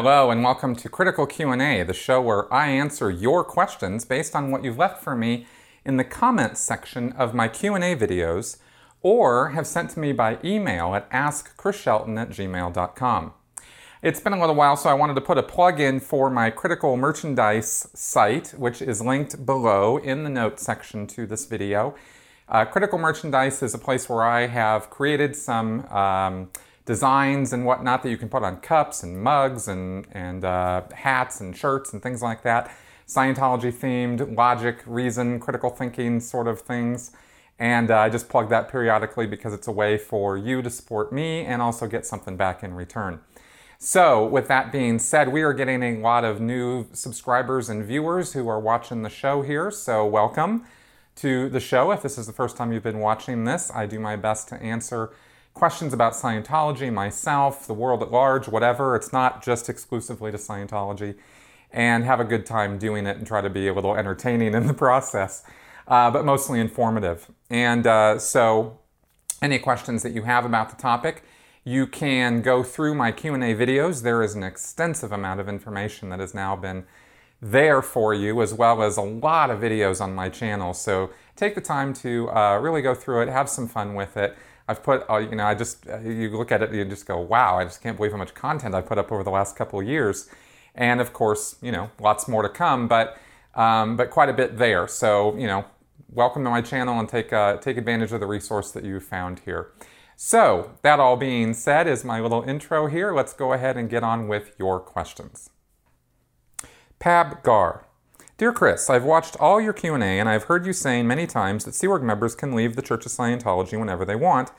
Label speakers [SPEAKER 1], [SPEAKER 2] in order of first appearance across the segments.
[SPEAKER 1] Hello and welcome to Critical Q&A, the show where I answer your questions based on what you've left for me in the comments section of my Q&A videos or have sent to me by email at askchrisshelton at gmail.com. It's been a little while, so I wanted to put a plug in for my critical merchandise site, which is linked below in the notes section to this video. Uh, critical merchandise is a place where I have created some um, designs and whatnot that you can put on cups and mugs and, and uh, hats and shirts and things like that. Scientology themed, logic, reason, critical thinking sort of things. And uh, I just plug that periodically because it's a way for you to support me and also get something back in return. So, with that being said, we are getting a lot of new subscribers and viewers who are watching the show here. So, welcome to the show. If this is the first time you've been watching this, I do my best to answer questions about Scientology, myself, the world at large, whatever. It's not just exclusively to Scientology. And have a good time doing it and try to be a little entertaining in the process, uh, but mostly informative. And uh, so, any questions that you have about the topic, you can go through my Q&A videos. There is an extensive amount of information that has now been there for you, as well as a lot of videos on my channel. So take the time to uh, really go through it, have some fun with it. I've put, uh, you know, I just, uh, you look at it and you just go, wow, I just can't believe how much content I put up over the last couple of years. And of course, you know, lots more to come, but, um, but quite a bit there. So, you know, welcome to my channel and take, uh, take advantage of the resource that you found here. So, that all being said is my little intro here. Let's go ahead and get on with your questions. Pab Gar. Dear Chris, I've watched all your Q&A and I've heard you saying many times that Sea Org members can leave the Church of Scientology whenever they want.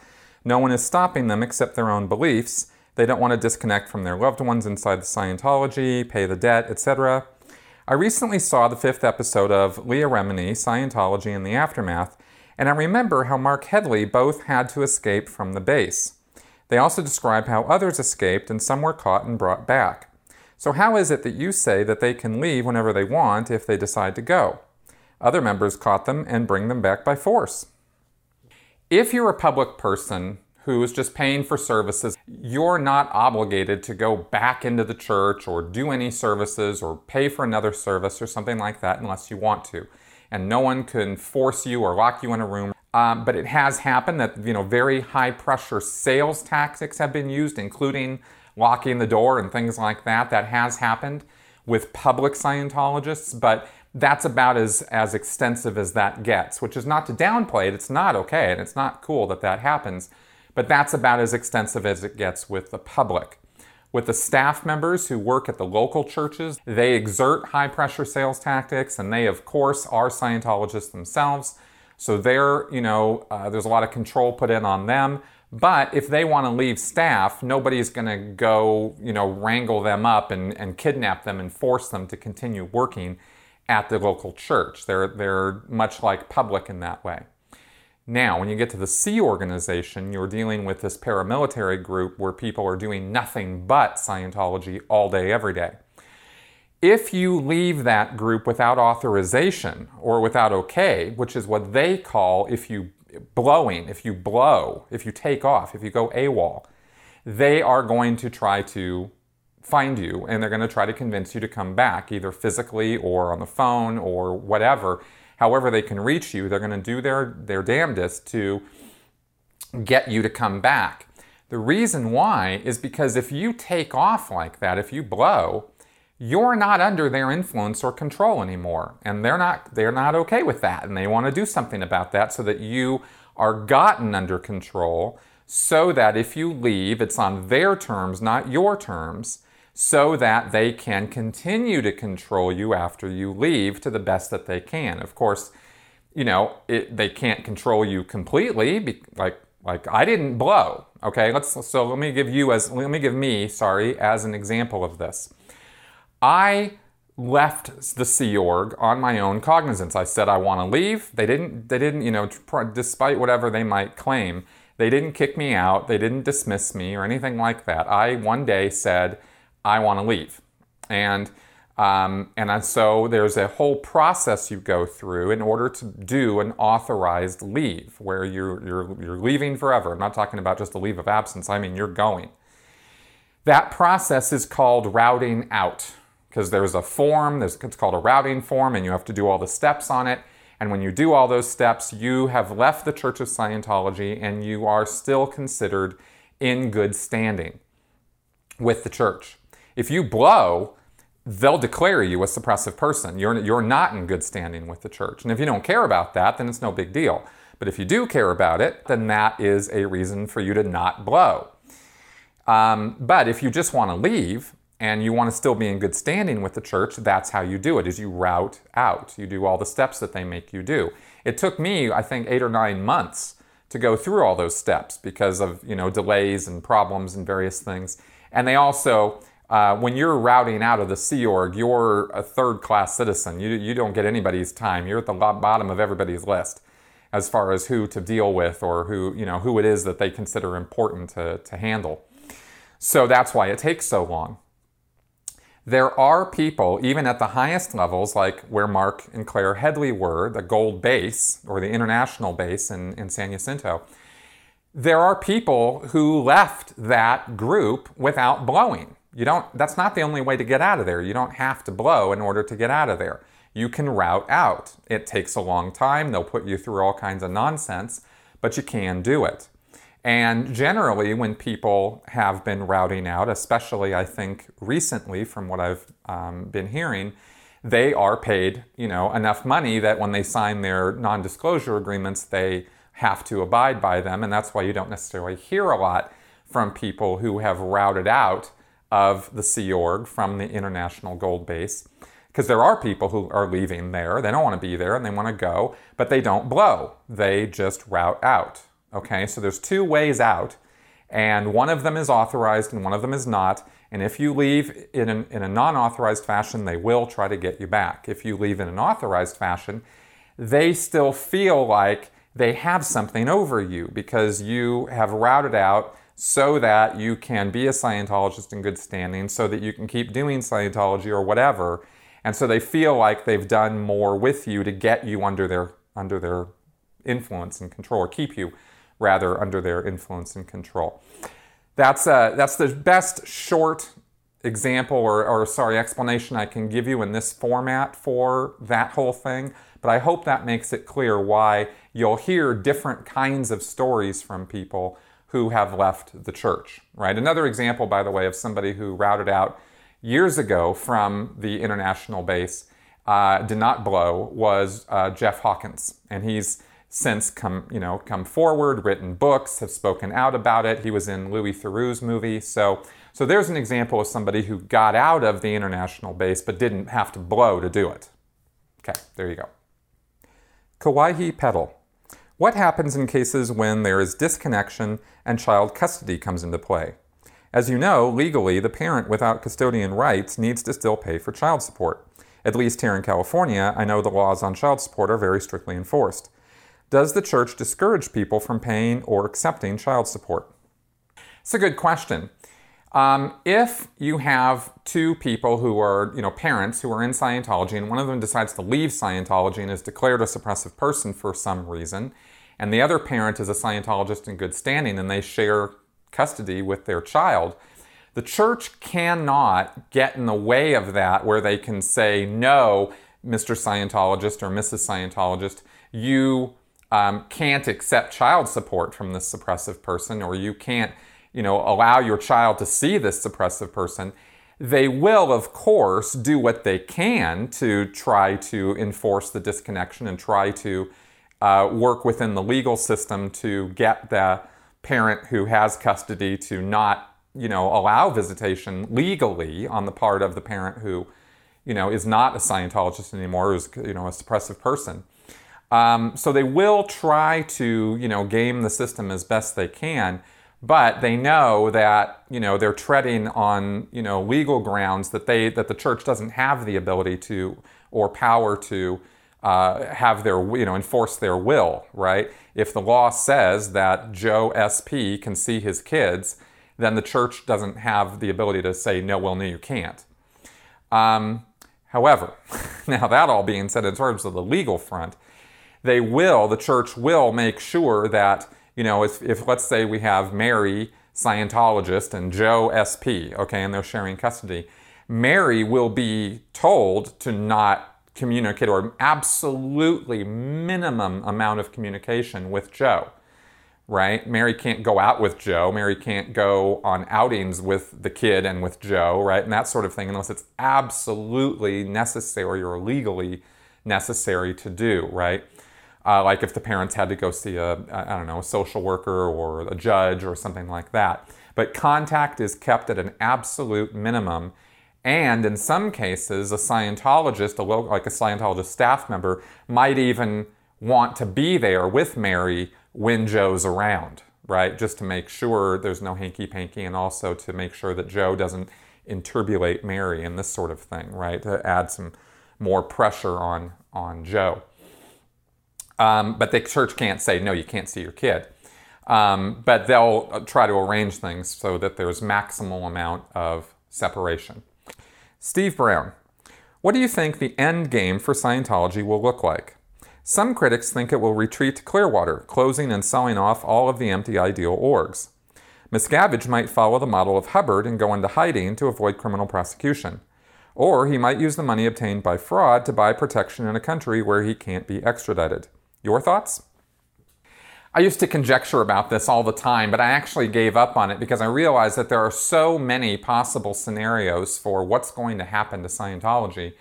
[SPEAKER 1] No one is stopping them except their own beliefs. They don't want to disconnect from their loved ones inside the Scientology, pay the debt, etc. I recently saw the fifth episode of Leah Remini, Scientology and the Aftermath, and I remember how Mark Headley both had to escape from the base. They also describe how others escaped and some were caught and brought back. So, how is it that you say that they can leave whenever they want if they decide to go? Other members caught them and bring them back by force. If you're a public person who is just paying for services, you're not obligated to go back into the church or do any services or pay for another service or something like that unless you want to. And no one can force you or lock you in a room. Um, but it has happened that you know very high pressure sales tactics have been used, including locking the door and things like that. That has happened with public Scientologists, but that's about as, as extensive as that gets, which is not to downplay it. It's not okay and it's not cool that that happens, but that's about as extensive as it gets with the public. With the staff members who work at the local churches, they exert high pressure sales tactics and they, of course, are Scientologists themselves. So they're, you know, uh, there's a lot of control put in on them. But if they want to leave staff, nobody's going to go, you know, wrangle them up and, and kidnap them and force them to continue working at the local church. They're, they're much like public in that way. Now, when you get to the Sea Organization, you're dealing with this paramilitary group where people are doing nothing but Scientology all day, every day. If you leave that group without authorization or without okay, which is what they call if you blowing, if you blow, if you take off, if you go AWOL, they are going to try to find you and they're going to try to convince you to come back, either physically or on the phone or whatever. However, they can reach you, they're going to do their, their damnedest to get you to come back. The reason why is because if you take off like that, if you blow, you're not under their influence or control anymore and they're not they're not okay with that and they want to do something about that so that you are gotten under control so that if you leave it's on their terms not your terms so that they can continue to control you after you leave to the best that they can. Of course you know it, they can't control you completely like like I didn't blow okay? Let's so let me give you as let me give me sorry as an example of this I left the Sea Org on my own cognizance. I said I want to leave. They didn't. They didn't. You know, despite whatever they might claim, they didn't kick me out. They didn't dismiss me or anything like that. I one day said I want to leave, and um, and so there's a whole process you go through in order to do an authorized leave, where you're you're you're leaving forever. I'm not talking about just a leave of absence. I mean you're going. That process is called routing out because there's a form, there's, it's called a routing form, and you have to do all the steps on it. And when you do all those steps, you have left the Church of Scientology and you are still considered in good standing with the church. If you blow, they'll declare you a suppressive person. You're, you're not in good standing with the church. And if you don't care about that, then it's no big deal. But if you do care about it, then that is a reason for you to not blow. Um, but if you just want to leave and you want to still be in good standing with the church, that's how you do it, is you route out. You do all the steps that they make you do. It took me, I think, eight or nine months to go through all those steps because of, you know, delays and problems and various things. And they also, uh, when you're routing out of the Sea Org, you're a third class citizen. You, you don't get anybody's time. You're at the bottom of everybody's list as far as who to deal with or who, you know, who it is that they consider important to, to handle. So that's why it takes so long. There are people, even at the highest levels, like where Mark and Claire Headley were, the gold base or the international base in, in San Jacinto, there are people who left that group without blowing. You don't, that's not the only way to get out of there. You don't have to blow in order to get out of there. You can route out. It takes a long time, they'll put you through all kinds of nonsense, but you can do it. And generally, when people have been routing out, especially I think recently from what I've um, been hearing, they are paid, you know, enough money that when they sign their non-disclosure agreements, they have to abide by them, and that's why you don't necessarily hear a lot from people who have routed out of the Sea Org from the International Gold Base. Because there are people who are leaving there, they don't want to be there and they want to go, but they don't blow. They just route out. Okay, so there's two ways out, and one of them is authorized and one of them is not. And if you leave in, an, in a non authorized fashion, they will try to get you back. If you leave in an authorized fashion, they still feel like they have something over you because you have routed out so that you can be a Scientologist in good standing, so that you can keep doing Scientology or whatever. And so they feel like they've done more with you to get you under their under their influence and control, or keep you rather under their influence and control. That's, uh, that's the best short example or, or, sorry, explanation I can give you in this format for that whole thing. But I hope that makes it clear why you'll hear different kinds of stories from people who have left the church, right? Another example, by the way, of somebody who routed out years ago from the international base, uh, did not blow, was uh, Jeff Hawkins. And he's since come, you know, come forward, written books, have spoken out about it. He was in Louis Theroux's movie. So, so there's an example of somebody who got out of the international base but didn't have to blow to do it. Okay, there you go. Kawaii Pedal. What happens in cases when there is disconnection and child custody comes into play? As you know, legally, the parent without custodian rights needs to still pay for child support. At least here in California, I know the laws on child support are very strictly enforced. Does the church discourage people from paying or accepting child support? It's a good question. Um, if you have two people who are, you know, parents who are in Scientology, and one of them decides to leave Scientology and is declared a suppressive person for some reason, and the other parent is a Scientologist in good standing and they share custody with their child, the church cannot get in the way of that where they can say, no, Mr. Scientologist or Mrs. Scientologist, you um, can't accept child support from this suppressive person or you can't you know allow your child to see this suppressive person they will of course do what they can to try to enforce the disconnection and try to uh, work within the legal system to get the parent who has custody to not you know allow visitation legally on the part of the parent who you know is not a scientologist anymore who's you know a suppressive person um, so they will try to, you know, game the system as best they can, but they know that, you know, they're treading on, you know, legal grounds that they that the church doesn't have the ability to or power to uh, have their, you know, enforce their will, right? If the law says that Joe SP can see his kids, then the church doesn't have the ability to say, no, well, no, you can't. Um, however, now that all being said, in terms of the legal front, they will, the church will make sure that, you know, if, if let's say we have Mary Scientologist and Joe SP, okay, and they're sharing custody, Mary will be told to not communicate or absolutely minimum amount of communication with Joe right? Mary can't go out with Joe. Mary can't go on outings with the kid and with Joe, right? And that sort of thing, unless it's absolutely necessary or legally necessary to do, right? Uh, like if the parents had to go see a, I don't know, a social worker or a judge or something like that. But contact is kept at an absolute minimum. And in some cases, a Scientologist, a local, like a Scientologist staff member, might even want to be there with Mary when Joe's around, right? Just to make sure there's no hanky panky and also to make sure that Joe doesn't enturbulate Mary and this sort of thing, right? To add some more pressure on, on Joe. Um, but the church can't say, no, you can't see your kid. Um, but they'll uh, try to arrange things so that there's maximal amount of separation. Steve Brown, what do you think the end game for Scientology will look like? Some critics think it will retreat to Clearwater, closing and selling off all of the empty ideal orgs. Miscavige might follow the model of Hubbard and go into hiding to avoid criminal prosecution. Or he might use the money obtained by fraud to buy protection in a country where he can't be extradited. Your thoughts? I used to conjecture about this all the time, but I actually gave up on it because I realized that there are so many possible scenarios for what's going to happen to Scientology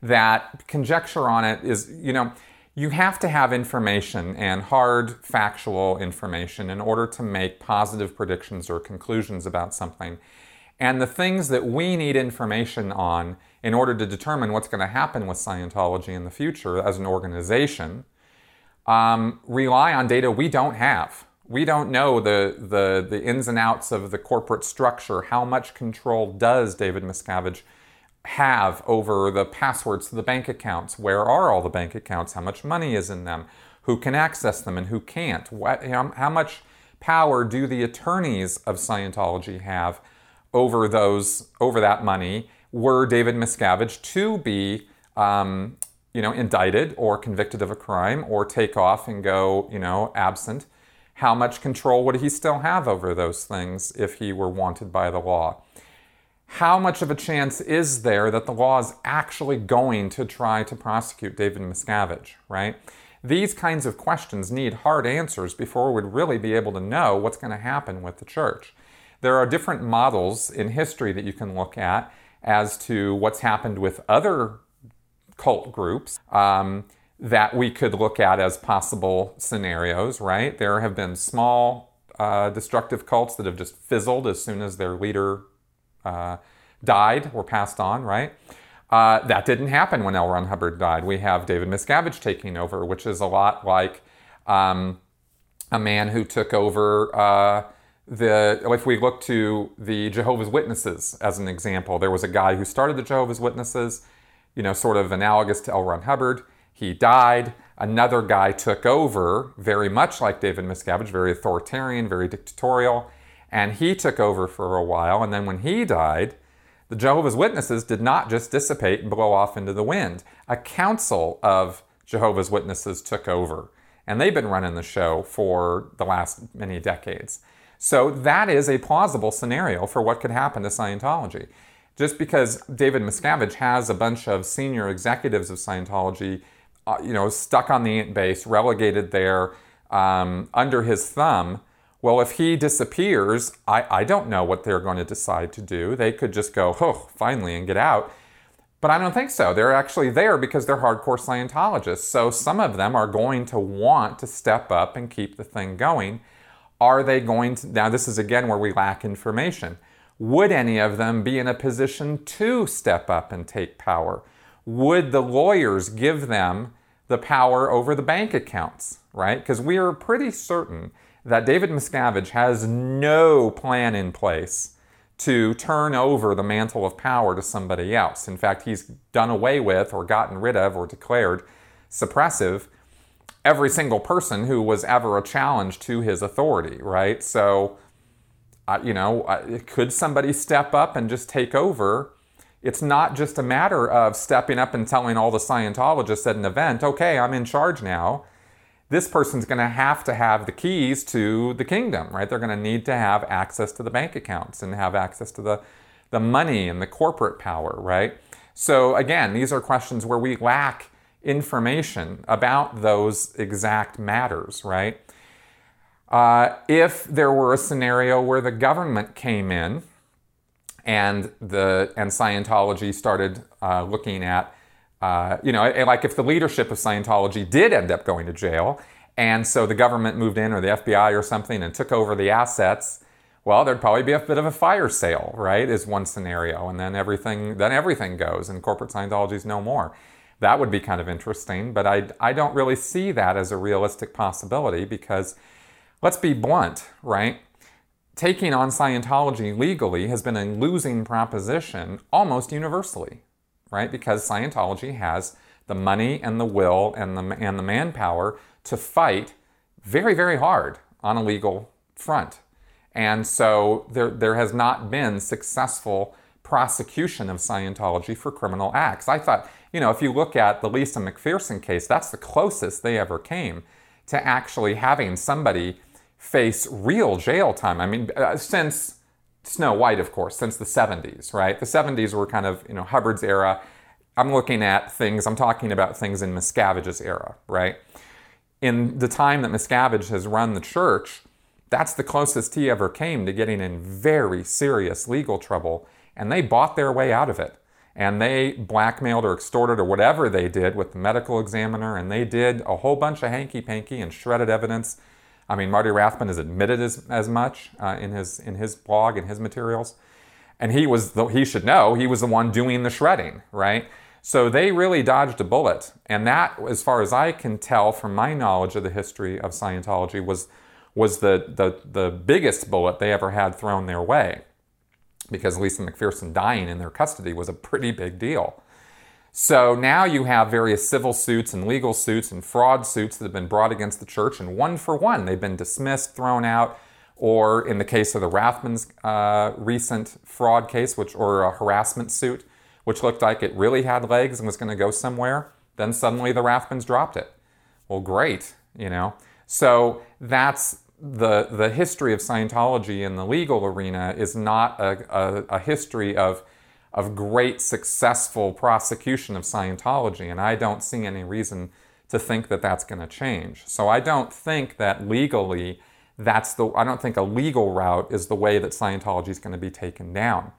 [SPEAKER 1] that conjecture on it is, you know, you have to have information and hard factual information in order to make positive predictions or conclusions about something. And the things that we need information on in order to determine what's going to happen with Scientology in the future as an organization um, rely on data we don't have. We don't know the, the, the ins and outs of the corporate structure. How much control does David Miscavige have over the passwords to the bank accounts. Where are all the bank accounts? How much money is in them? Who can access them and who can't? What, how, much power do the attorneys of Scientology have over those over that money? Were David Miscavige to be um, you know indicted or convicted of a crime or take off and go you know absent? How much control would he still have over those things if he were wanted by the law? how much of a chance is there that the law is actually going to try to prosecute David Miscavige, right? These kinds of questions need hard answers before we'd really be able to know what's going to happen with the church. There are different models in history that you can look at as to what's happened with other cult groups um, that we could look at as possible scenarios, right? There have been small uh, destructive cults that have just fizzled as soon as their leader uh, died or passed on, right? Uh, that didn't happen when L. Ron Hubbard died. We have David Miscavige taking over, which is a lot like um, a man who took over uh, the. If we look to the Jehovah's Witnesses as an example, there was a guy who started the Jehovah's Witnesses, you know, sort of analogous to L. Ron Hubbard. He died. Another guy took over, very much like David Miscavige, very authoritarian, very dictatorial and he took over for a while. And then when he died, the Jehovah's Witnesses did not just dissipate and blow off into the wind. A council of Jehovah's Witnesses took over, and they've been running the show for the last many decades. So that is a plausible scenario for what could happen to Scientology. Just because David Miscavige has a bunch of senior executives of Scientology, uh, you know, stuck on the Int base, relegated there um, under his thumb, well, if he disappears, I, I don't know what they're going to decide to do. They could just go, oh, finally, and get out. But I don't think so. They're actually there because they're hardcore Scientologists. So some of them are going to want to step up and keep the thing going. Are they going to? Now, this is again where we lack information. Would any of them be in a position to step up and take power? Would the lawyers give them the power over the bank accounts, right? Because we are pretty certain that David Miscavige has no plan in place to turn over the mantle of power to somebody else. In fact, he's done away with or gotten rid of or declared suppressive every single person who was ever a challenge to his authority, right? So, uh, you know, uh, could somebody step up and just take over? It's not just a matter of stepping up and telling all the Scientologists at an event, okay, I'm in charge now this person's going to have to have the keys to the kingdom, right? They're going to need to have access to the bank accounts and have access to the, the money and the corporate power, right? So, again, these are questions where we lack information about those exact matters, right? Uh, if there were a scenario where the government came in and the and Scientology started uh, looking at, uh, you know, like if the leadership of Scientology did end up going to jail, and so the government moved in or the FBI or something and took over the assets, well, there'd probably be a bit of a fire sale, right? Is one scenario, and then everything then everything goes, and corporate Scientology is no more. That would be kind of interesting, but I I don't really see that as a realistic possibility because let's be blunt, right? Taking on Scientology legally has been a losing proposition almost universally, right? Because Scientology has the money and the will and the, and the manpower to fight very, very hard on a legal front. And so there, there has not been successful prosecution of Scientology for criminal acts. I thought, you know, if you look at the Lisa McPherson case, that's the closest they ever came to actually having somebody face real jail time. I mean, uh, since Snow White, of course, since the 70s, right? The 70s were kind of, you know, Hubbard's era. I'm looking at things, I'm talking about things in Miscavige's era, right? In the time that Miscavige has run the church, that's the closest he ever came to getting in very serious legal trouble, and they bought their way out of it. And they blackmailed or extorted or whatever they did with the medical examiner, and they did a whole bunch of hanky panky and shredded evidence I mean, Marty Rathbun has admitted as, as much uh, in, his, in his blog and his materials. And he was, the, he should know, he was the one doing the shredding, right? So they really dodged a bullet. And that, as far as I can tell from my knowledge of the history of Scientology, was, was the, the, the biggest bullet they ever had thrown their way. Because Lisa McPherson dying in their custody was a pretty big deal. So now you have various civil suits and legal suits and fraud suits that have been brought against the church, and one for one, they've been dismissed, thrown out, or in the case of the Rathbun's uh, recent fraud case, which or a harassment suit, which looked like it really had legs and was going to go somewhere, then suddenly the Rathbuns dropped it. Well, great, you know. So that's the the history of Scientology in the legal arena is not a, a, a history of of great successful prosecution of Scientology, and I don't see any reason to think that that's going to change. So I don't think that legally that's the I don't think a legal route is the way that Scientology is going to be taken down.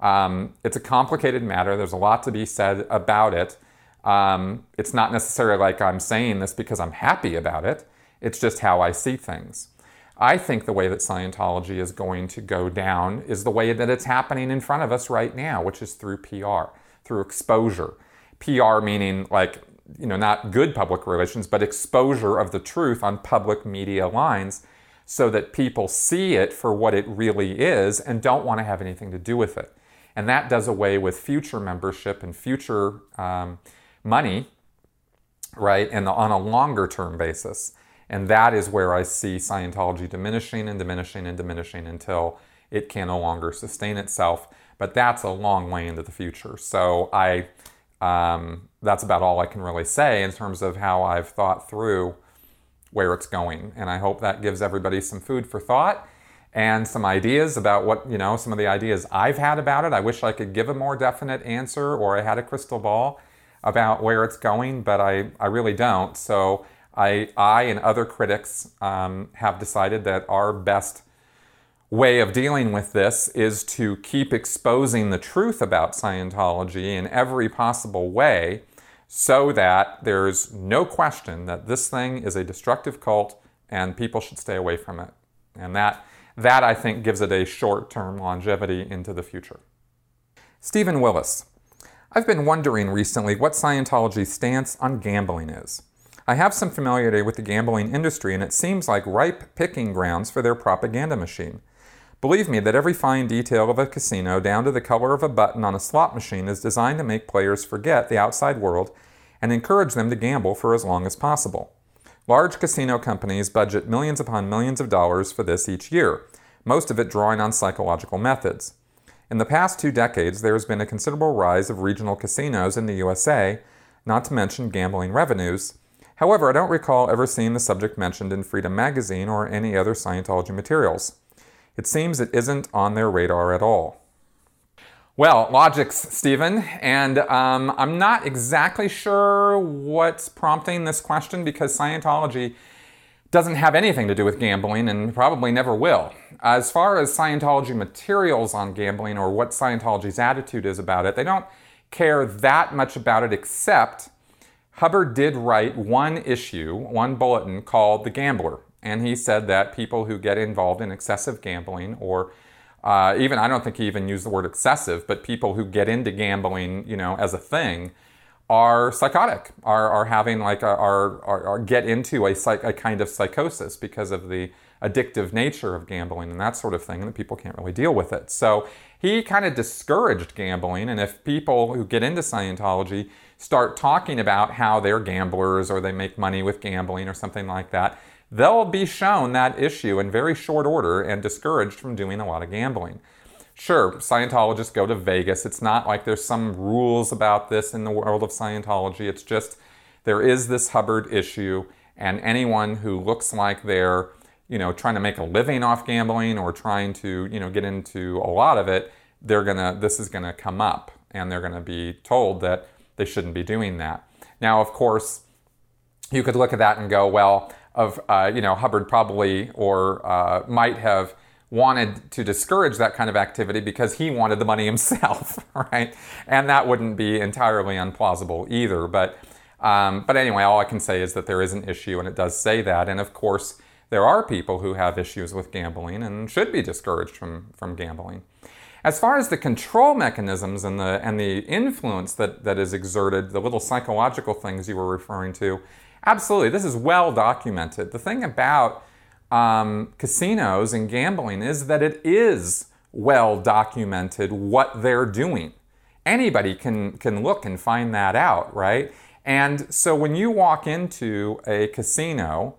[SPEAKER 1] Um, it's a complicated matter. There's a lot to be said about it. Um, it's not necessarily like I'm saying this because I'm happy about it. It's just how I see things. I think the way that Scientology is going to go down is the way that it's happening in front of us right now, which is through PR, through exposure. PR meaning like, you know, not good public relations, but exposure of the truth on public media lines so that people see it for what it really is and don't want to have anything to do with it. And that does away with future membership and future um, money, right, and on a longer term basis. And that is where I see Scientology diminishing and diminishing and diminishing until it can no longer sustain itself. But that's a long way into the future. So I, um, that's about all I can really say in terms of how I've thought through where it's going. And I hope that gives everybody some food for thought and some ideas about what, you know, some of the ideas I've had about it. I wish I could give a more definite answer or I had a crystal ball about where it's going, but I, I really don't. So I, I and other critics um, have decided that our best way of dealing with this is to keep exposing the truth about Scientology in every possible way so that there's no question that this thing is a destructive cult and people should stay away from it. And that, that I think, gives it a short term longevity into the future. Stephen Willis. I've been wondering recently what Scientology's stance on gambling is. I have some familiarity with the gambling industry, and it seems like ripe picking grounds for their propaganda machine. Believe me that every fine detail of a casino, down to the color of a button on a slot machine, is designed to make players forget the outside world and encourage them to gamble for as long as possible. Large casino companies budget millions upon millions of dollars for this each year, most of it drawing on psychological methods. In the past two decades, there has been a considerable rise of regional casinos in the USA, not to mention gambling revenues, However, I don't recall ever seeing the subject mentioned in Freedom magazine or any other Scientology materials. It seems it isn't on their radar at all. Well, logics, Stephen, and um, I'm not exactly sure what's prompting this question because Scientology doesn't have anything to do with gambling and probably never will. As far as Scientology materials on gambling or what Scientology's attitude is about it, they don't care that much about it except Hubbard did write one issue, one bulletin called The Gambler. And he said that people who get involved in excessive gambling or uh, even I don't think he even used the word excessive, but people who get into gambling, you know, as a thing, are psychotic, are, are having like a, are, are, are get into a, psych, a kind of psychosis because of the addictive nature of gambling and that sort of thing, and that people can't really deal with it. So he kind of discouraged gambling, and if people who get into Scientology start talking about how they're gamblers or they make money with gambling or something like that, they'll be shown that issue in very short order and discouraged from doing a lot of gambling. Sure, Scientologists go to Vegas. It's not like there's some rules about this in the world of Scientology. It's just there is this Hubbard issue, and anyone who looks like they're you know trying to make a living off gambling or trying to you know get into a lot of it, they're gonna this is gonna come up, and they're gonna be told that they shouldn't be doing that. Now, of course, you could look at that and go, well, of uh, you know Hubbard probably or uh, might have wanted to discourage that kind of activity because he wanted the money himself, right? And that wouldn't be entirely unplausible either. But um, but anyway, all I can say is that there is an issue, and it does say that. And of course, there are people who have issues with gambling and should be discouraged from from gambling. As far as the control mechanisms and the and the influence that, that is exerted, the little psychological things you were referring to, Absolutely. This is well documented. The thing about um, casinos and gambling is that it is well documented what they're doing. Anybody can, can look and find that out, right? And so when you walk into a casino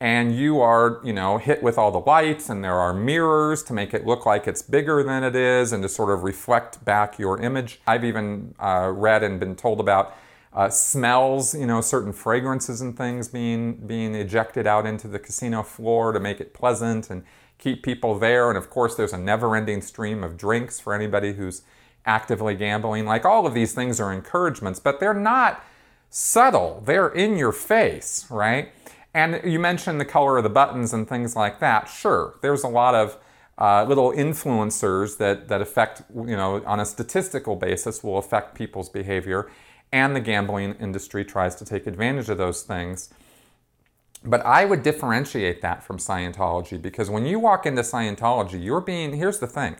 [SPEAKER 1] and you are, you know, hit with all the lights and there are mirrors to make it look like it's bigger than it is and to sort of reflect back your image. I've even uh, read and been told about uh, smells, you know, certain fragrances and things being being ejected out into the casino floor to make it pleasant and keep people there. And of course, there's a never-ending stream of drinks for anybody who's actively gambling. Like all of these things are encouragements, but they're not subtle. They're in your face, right? And you mentioned the color of the buttons and things like that. Sure, there's a lot of uh, little influencers that, that affect, you know, on a statistical basis will affect people's behavior and the gambling industry tries to take advantage of those things. But I would differentiate that from Scientology because when you walk into Scientology, you're being, here's the thing.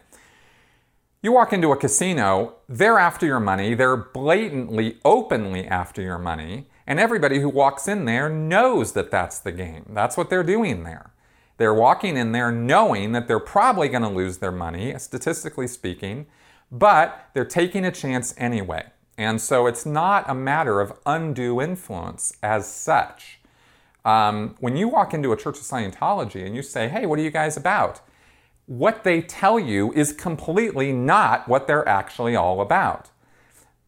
[SPEAKER 1] You walk into a casino, they're after your money, they're blatantly, openly after your money, and everybody who walks in there knows that that's the game. That's what they're doing there. They're walking in there knowing that they're probably going to lose their money, statistically speaking, but they're taking a chance anyway. And so it's not a matter of undue influence as such. Um, when you walk into a Church of Scientology and you say, hey, what are you guys about? What they tell you is completely not what they're actually all about.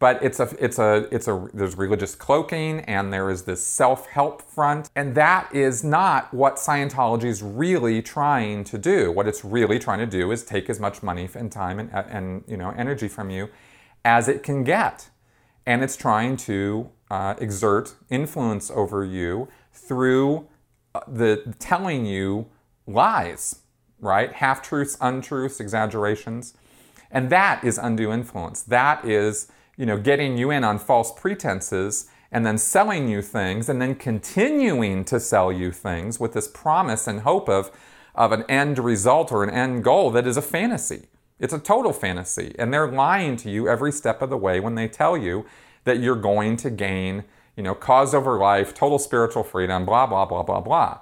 [SPEAKER 1] But it's a, it's a, it's a, there's religious cloaking and there is this self help front. And that is not what Scientology is really trying to do. What it's really trying to do is take as much money and time and, and you know, energy from you as it can get and it's trying to uh, exert influence over you through uh, the telling you lies, right? Half truths, untruths, exaggerations. And that is undue influence. That is, you know, getting you in on false pretenses and then selling you things and then continuing to sell you things with this promise and hope of, of an end result or an end goal that is a fantasy. It's a total fantasy. And they're lying to you every step of the way when they tell you that you're going to gain, you know, cause over life, total spiritual freedom, blah, blah, blah, blah, blah.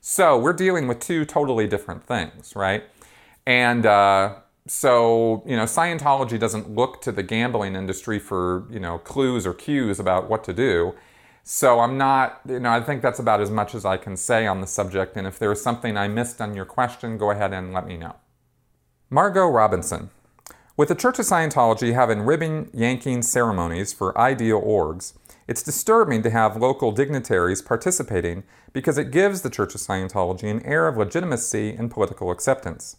[SPEAKER 1] So we're dealing with two totally different things, right? And uh, so, you know, Scientology doesn't look to the gambling industry for, you know, clues or cues about what to do. So I'm not, you know, I think that's about as much as I can say on the subject. And if there's something I missed on your question, go ahead and let me know. Margot Robinson. With the Church of Scientology having ribbon yanking ceremonies for ideal orgs, It's disturbing to have local dignitaries participating because it gives the Church of Scientology an air of legitimacy and political acceptance.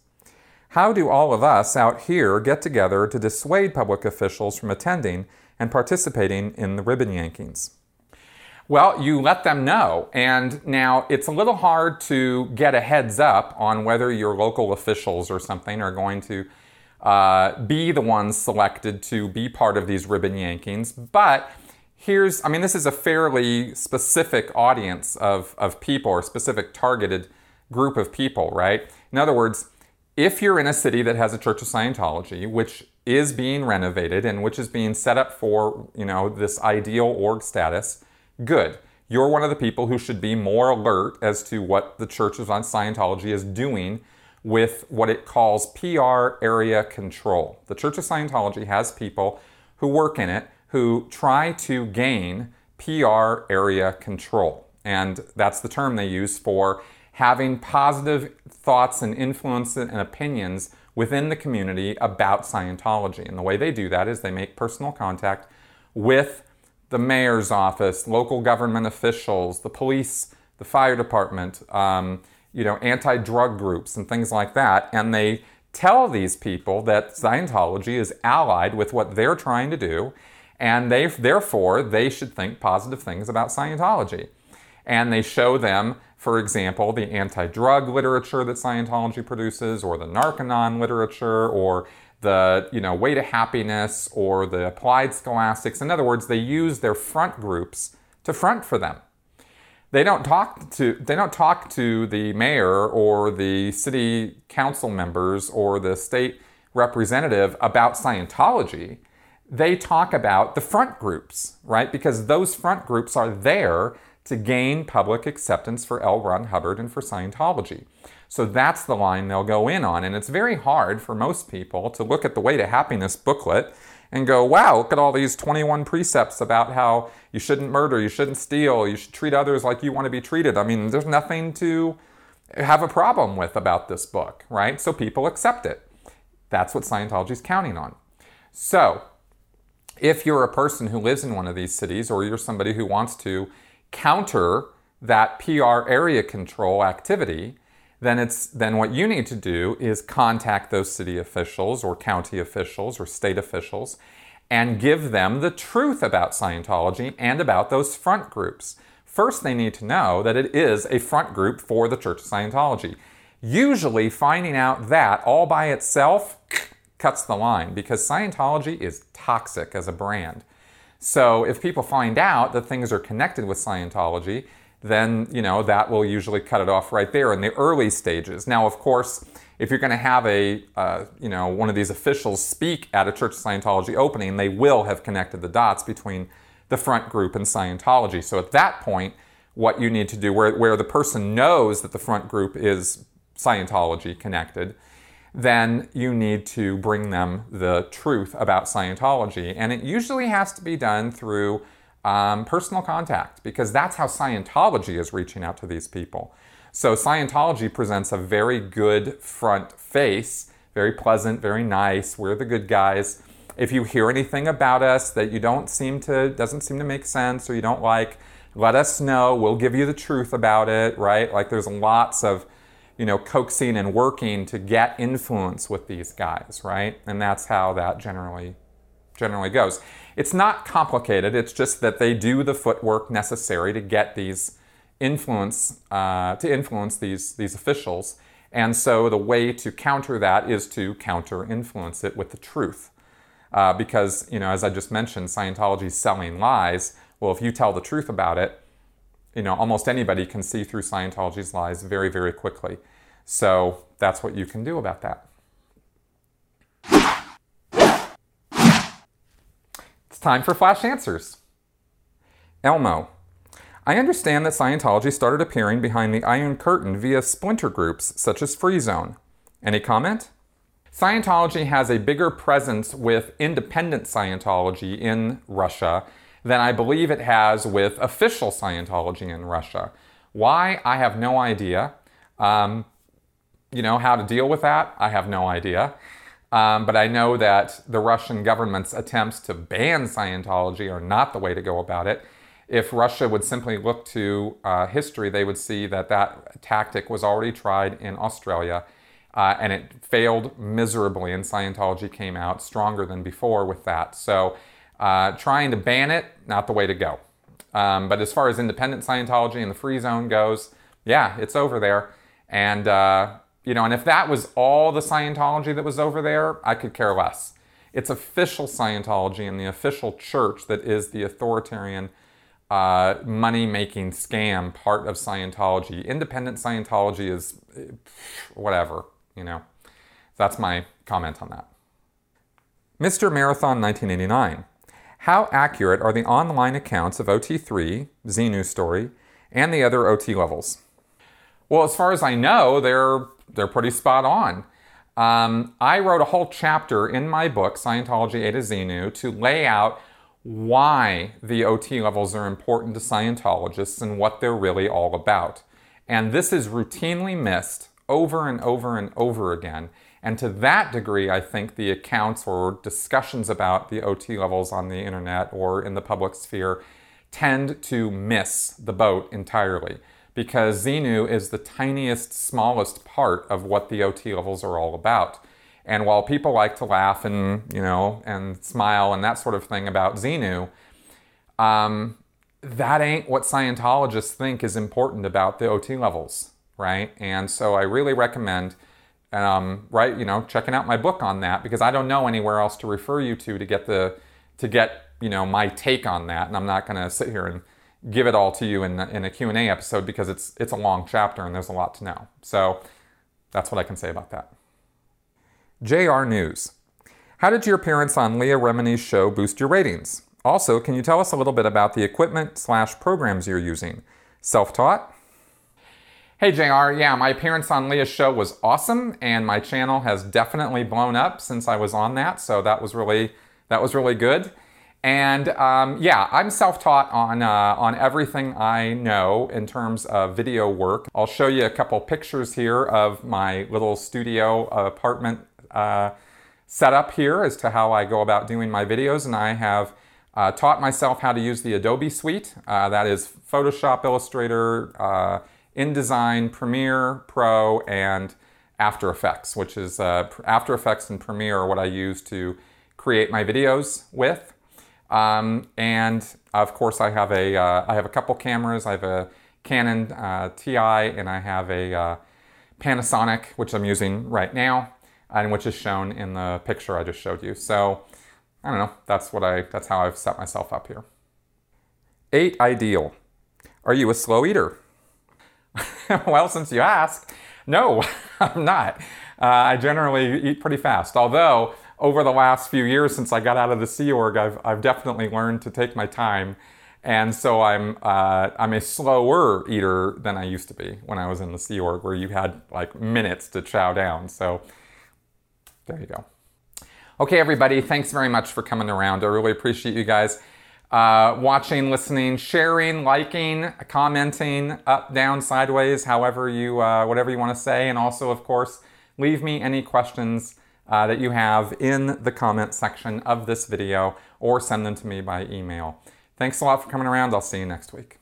[SPEAKER 1] How do all of us out here get together to dissuade public officials from attending and participating in the ribbon yankings? Well, you let them know. And now it's a little hard to get a heads up on whether your local officials or something are going to uh, be the ones selected to be part of these ribbon yankings. But here's, I mean, this is a fairly specific audience of, of people or specific targeted group of people, right? In other words, if you're in a city that has a Church of Scientology, which is being renovated and which is being set up for, you know, this ideal org status, Good. You're one of the people who should be more alert as to what the Church of Scientology is doing with what it calls PR area control. The Church of Scientology has people who work in it who try to gain PR area control. And that's the term they use for having positive thoughts and influence and opinions within the community about Scientology. And the way they do that is they make personal contact with the mayor's office, local government officials, the police, the fire department, um, you know, anti-drug groups and things like that, and they tell these people that Scientology is allied with what they're trying to do, and they therefore they should think positive things about Scientology. And they show them, for example, the anti-drug literature that Scientology produces, or the Narconon literature, or the you know way to happiness or the applied scholastics. In other words they use their front groups to front for them. They don't talk to they don't talk to the mayor or the city council members or the state representative about scientology. They talk about the front groups right? Because those front groups are there to gain public acceptance for L. Ron Hubbard and for Scientology. So that's the line they'll go in on. And it's very hard for most people to look at the Way to Happiness booklet and go, wow, look at all these 21 precepts about how you shouldn't murder, you shouldn't steal, you should treat others like you want to be treated. I mean, there's nothing to have a problem with about this book, right? So people accept it. That's what Scientology is counting on. So, if you're a person who lives in one of these cities or you're somebody who wants to counter that PR area control activity, then it's then what you need to do is contact those city officials or county officials or state officials and give them the truth about Scientology and about those front groups. First, they need to know that it is a front group for the Church of Scientology. Usually, finding out that all by itself cuts the line because Scientology is toxic as a brand. So, if people find out that things are connected with Scientology, then you know that will usually cut it off right there in the early stages. Now, of course, if you're going to have a uh, you know one of these officials speak at a Church of Scientology opening, they will have connected the dots between the front group and Scientology. So at that point, what you need to do, where, where the person knows that the front group is Scientology connected, then you need to bring them the truth about Scientology. And it usually has to be done through um, personal contact because that's how Scientology is reaching out to these people. So Scientology presents a very good front face, very pleasant, very nice. We're the good guys. If you hear anything about us that you don't seem to doesn't seem to make sense or you don't like, let us know. We'll give you the truth about it, right? Like there's lots of you know, coaxing and working to get influence with these guys, right? And that's how that generally generally goes. It's not complicated, it's just that they do the footwork necessary to get these influence, uh, to influence these, these officials. And so the way to counter that is to counter influence it with the truth. Uh, because, you know, as I just mentioned, Scientology is selling lies. Well, if you tell the truth about it, you know, almost anybody can see through Scientology's lies very, very quickly. So that's what you can do about that. It's time for Flash Answers. Elmo. I understand that Scientology started appearing behind the Iron Curtain via splinter groups such as Free Zone. Any comment? Scientology has a bigger presence with independent Scientology in Russia than I believe it has with official Scientology in Russia. Why? I have no idea. Um, you know, how to deal with that? I have no idea. Um, but I know that the Russian government's attempts to ban Scientology are not the way to go about it. if Russia would simply look to uh, history, they would see that that tactic was already tried in Australia uh, and it failed miserably, and Scientology came out stronger than before with that. So, uh, trying to ban it, not the way to go. Um, but as far as independent Scientology and the free zone goes, yeah, it's over there. And, uh, you know, and if that was all the Scientology that was over there, I could care less. It's official Scientology and the official church that is the authoritarian uh, money making scam part of Scientology. Independent Scientology is whatever, you know. That's my comment on that. Mr. Marathon 1989. How accurate are the online accounts of OT3, Xenu Story, and the other OT levels? Well, as far as I know, they're they're pretty spot on. Um, I wrote a whole chapter in my book, Scientology A to Xenu, to lay out why the OT levels are important to Scientologists and what they're really all about. And this is routinely missed over and over and over again. And to that degree, I think the accounts or discussions about the OT levels on the internet or in the public sphere tend to miss the boat entirely because Xenu is the tiniest, smallest part of what the OT levels are all about. And while people like to laugh and you know and smile and that sort of thing about Xenu, um, that ain't what Scientologists think is important about the OT levels, right? And so I really recommend, um, right, you know, checking out my book on that because I don't know anywhere else to refer you to to get the to get you know my take on that, and I'm not going to sit here and give it all to you in, in a Q&A episode because it's it's a long chapter and there's a lot to know. So that's what I can say about that. JR News. How did your appearance on Leah Remini's show boost your ratings? Also, can you tell us a little bit about the equipment slash programs you're using? Self-taught? Hey JR, yeah, my appearance on Leah's show was awesome, and my channel has definitely blown up since I was on that, so that was really that was really good. And um, yeah, I'm self-taught on uh, on everything I know in terms of video work. I'll show you a couple pictures here of my little studio apartment uh, setup here as to how I go about doing my videos, and I have uh, taught myself how to use the Adobe Suite. Uh, that is Photoshop, Illustrator, uh, InDesign, Premiere Pro, and After Effects, which is uh, After Effects and Premiere are what I use to create my videos with. Um, and of course, I have a uh, I have a couple cameras. I have a Canon uh, TI, and I have a Panasonic, which I'm using right now and which is shown in the picture I just showed you. So I don't know, that's what I that's how I've set myself up here. Eight ideal. Are you a slow eater? well, since you ask, no, I'm not. Uh, I generally eat pretty fast. Although over the last few years since I got out of the Sea Org, I've, I've definitely learned to take my time. And so I'm, uh, I'm a slower eater than I used to be when I was in the Sea Org, where you had like minutes to chow down. So there you go. Okay, everybody, thanks very much for coming around. I really appreciate you guys uh, watching, listening, sharing, liking, commenting, up, down, sideways, however you, uh, whatever you want to say. And also, of course, leave me any questions uh, that you have in the comment section of this video or send them to me by email. Thanks a lot for coming around. I'll see you next week.